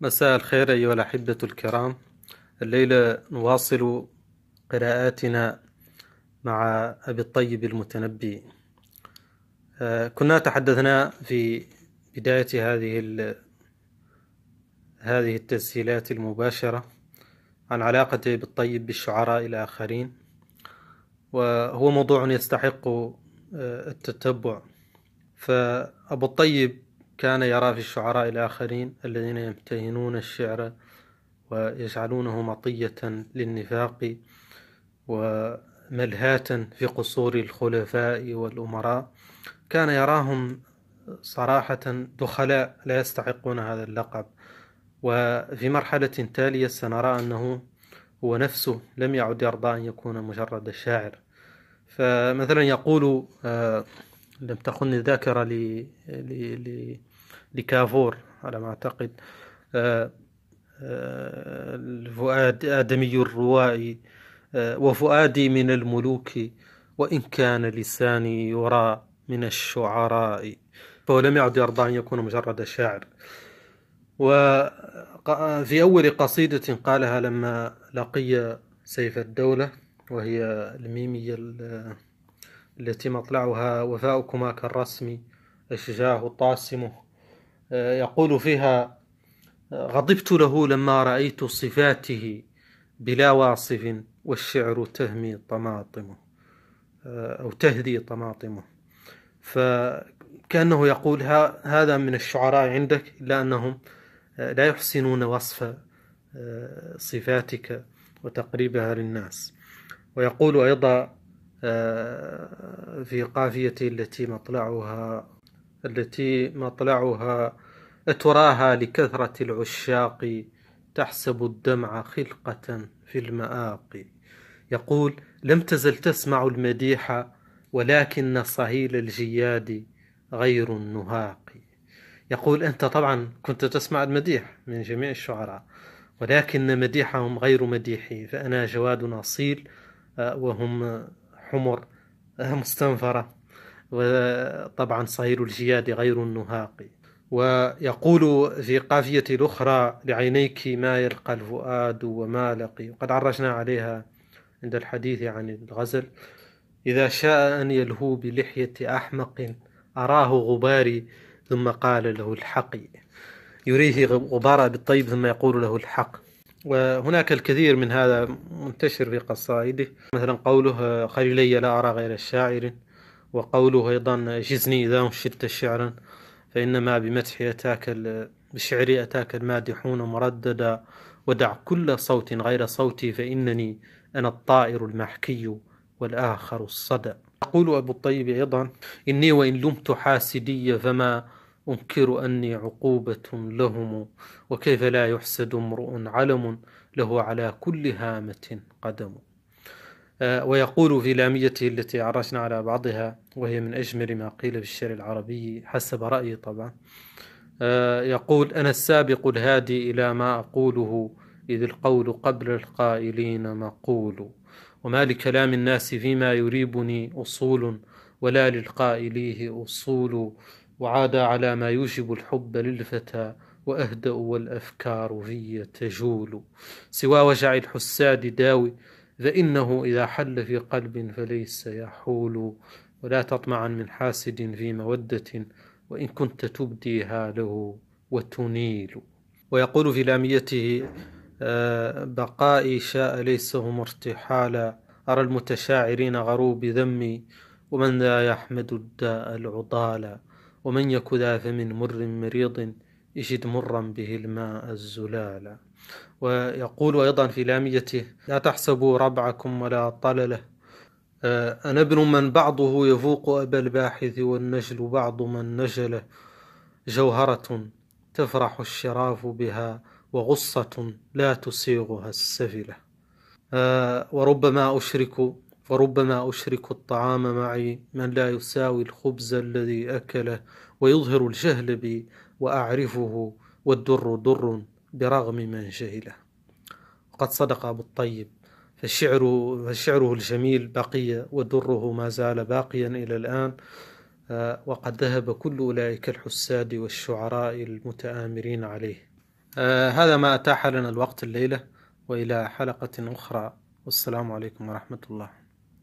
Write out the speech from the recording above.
مساء الخير أيها الأحبة الكرام. الليلة نواصل قراءاتنا مع أبي الطيب المتنبي. آه، كنا تحدثنا في بداية هذه هذه التسجيلات المباشرة عن علاقة أبي الطيب بالشعراء الآخرين وهو موضوع يستحق آه، التتبع. فأبو الطيب كان يرى في الشعراء الآخرين الذين يمتهنون الشعر ويجعلونه مطية للنفاق وملهاة في قصور الخلفاء والأمراء. كان يراهم صراحة دخلاء لا يستحقون هذا اللقب. وفي مرحلة تالية سنرى أنه هو نفسه لم يعد يرضى أن يكون مجرد شاعر. فمثلا يقول آه، لم تخن الذاكرة لكافور على ما أعتقد. آه، آه، الفؤاد آدمي الروائي. آه، وفؤادي من الملوك وإن كان لساني يرى من الشعراء. فهو لم يعد يرضى أن يكون مجرد شاعر. وفي أول قصيدة قالها لما لقي سيف الدولة وهي الميمية التي مطلعها وفاؤكما كالرسم أشجاه طاسمه. يقول فيها غضبت له لما رأيت صفاته بلا واصف والشعر تهمي طماطمه أو تهدي طماطمه. فكأنه يقول هذا من الشعراء عندك إلا أنهم لا يحسنون وصف صفاتك وتقريبها للناس. ويقول أيضا في قافيته التي مطلعها التي مطلعها أتراها لكثرة العشاق تحسب الدمع خلقة في المآقي يقول لم تزل تسمع المديح ولكن صهيل الجياد غير النهاق. يقول أنت طبعا كنت تسمع المديح من جميع الشعراء ولكن مديحهم غير مديحي فأنا جواد أصيل آه، وهم حمر آه، مستنفرة. وطبعا صهيل الجياد غير النهاق. ويقول في قافية الأخرى لعينيك ما يلقى الفؤاد وما لقي. وقد عرجنا عليها عند الحديث عن الغزل. إذا شاء أن يلهو بلحية أحمق أراه غباري ثم قال له الحقي يريه غبار بالطيب ثم يقول له الحق. وهناك الكثير من هذا منتشر في قصائده. مثلا قوله خليلي لا أرى غير الشاعر. وقوله أيضا جزني إذا انشدت شعرا فإنما بمدح أتاك بشعري أتاك المادحون مرددا ودع كل صوت غير صوتي فإنني أنا الطائر المحكي والآخر الصدى يقول أبو الطيب أيضا إني وإن لمت حاسدي فما أنكر أني عقوبة لهم وكيف لا يحسد امرؤ علم له على كل هامة قدم. ويقول في لاميته التي عرجنا على بعضها وهي من أجمل ما قيل في الشعر العربي حسب رأيي طبعا آه، يقول أنا السابق الهادي إلى ما أقوله إذ القول قبل القائلين مقول. وما لكلام الناس فيما يريبني أصول ولا للقائليه أصول. وعاد على ما يوجب الحب للفتى وأهدأ والأفكار في تجول. سوى وجع الحساد داوي فإنه إذا حل في قلب فليس يحول ولا تطمعا من حاسد في مودة وإن كنت تبديها له وتنيل. ويقول في لاميته آه، بقائي شاء ليس هم ارتحالا أرى المتشاعرين غروا بذمي ومن ذا يحمد الداء العضالا ومن يك ذا فمن مر مريض يجد مرا به الماء الزلالا ويقول أيضا في لاميته لا تحسبوا ربعكم ولا طلله. آه، أنا ابن من بعضه يفوق أبا الباحث والنجل بعض من نجله. جوهرة تفرح الشراف بها وغصة لا تسيغها السفلة. آه، وربما أشرك وربما أشرك الطعام معي من لا يساوي الخبز الذي أكله ويظهر الجهل بي وأعرفه والدر در برغم من جهله وقد صدق أبو الطيب فالشعر فشعره الجميل بقي ودره ما زال باقيا إلى الآن. آه، وقد ذهب كل أولئك الحساد والشعراء المتآمرين عليه. آه هذا ما أتاح لنا الوقت الليلة وإلى حلقة أخرى. والسلام عليكم ورحمة الله.